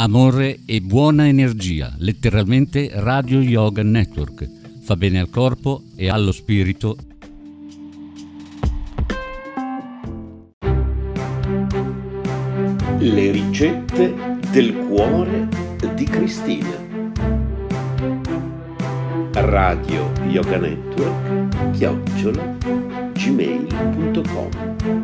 Amore e buona energia, letteralmente Radio Yoga Network. Fa bene al corpo e allo spirito. Le ricette del cuore di Cristina. Radio Yoga Network, chiocciola, gmail.com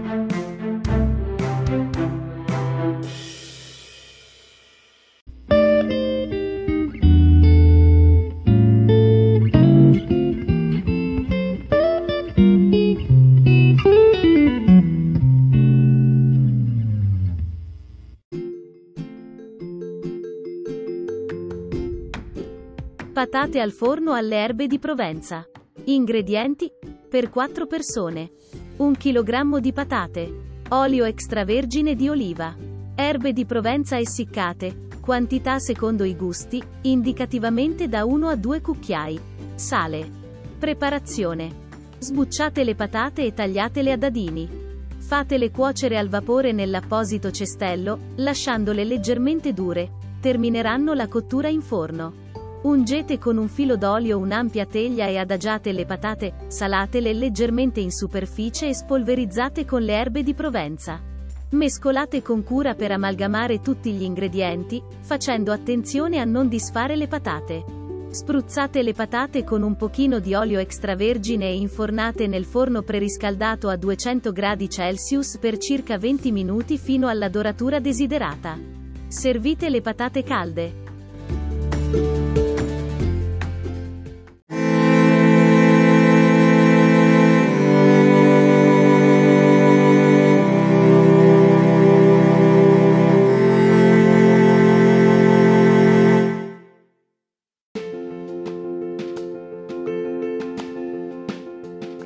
Patate al forno alle erbe di Provenza. Ingredienti: per 4 persone. 1 kg di patate. Olio extravergine di oliva. Erbe di Provenza essiccate. Quantità secondo i gusti, indicativamente da 1 a 2 cucchiai. Sale. Preparazione. Sbucciate le patate e tagliatele a dadini. Fatele cuocere al vapore nell'apposito cestello, lasciandole leggermente dure. Termineranno la cottura in forno. Ungete con un filo d'olio un'ampia teglia e adagiate le patate, salatele leggermente in superficie e spolverizzate con le erbe di Provenza. Mescolate con cura per amalgamare tutti gli ingredienti, facendo attenzione a non disfare le patate. Spruzzate le patate con un pochino di olio extravergine e infornate nel forno preriscaldato a 200 gradi per circa 20 minuti fino alla doratura desiderata. Servite le patate calde.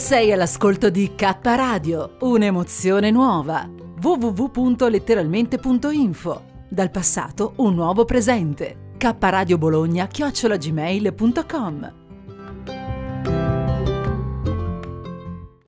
Sei all'ascolto di K Radio, un'emozione nuova. www.letteralmente.info. Dal passato un nuovo presente. K Radio Bologna chiocciolagmail.com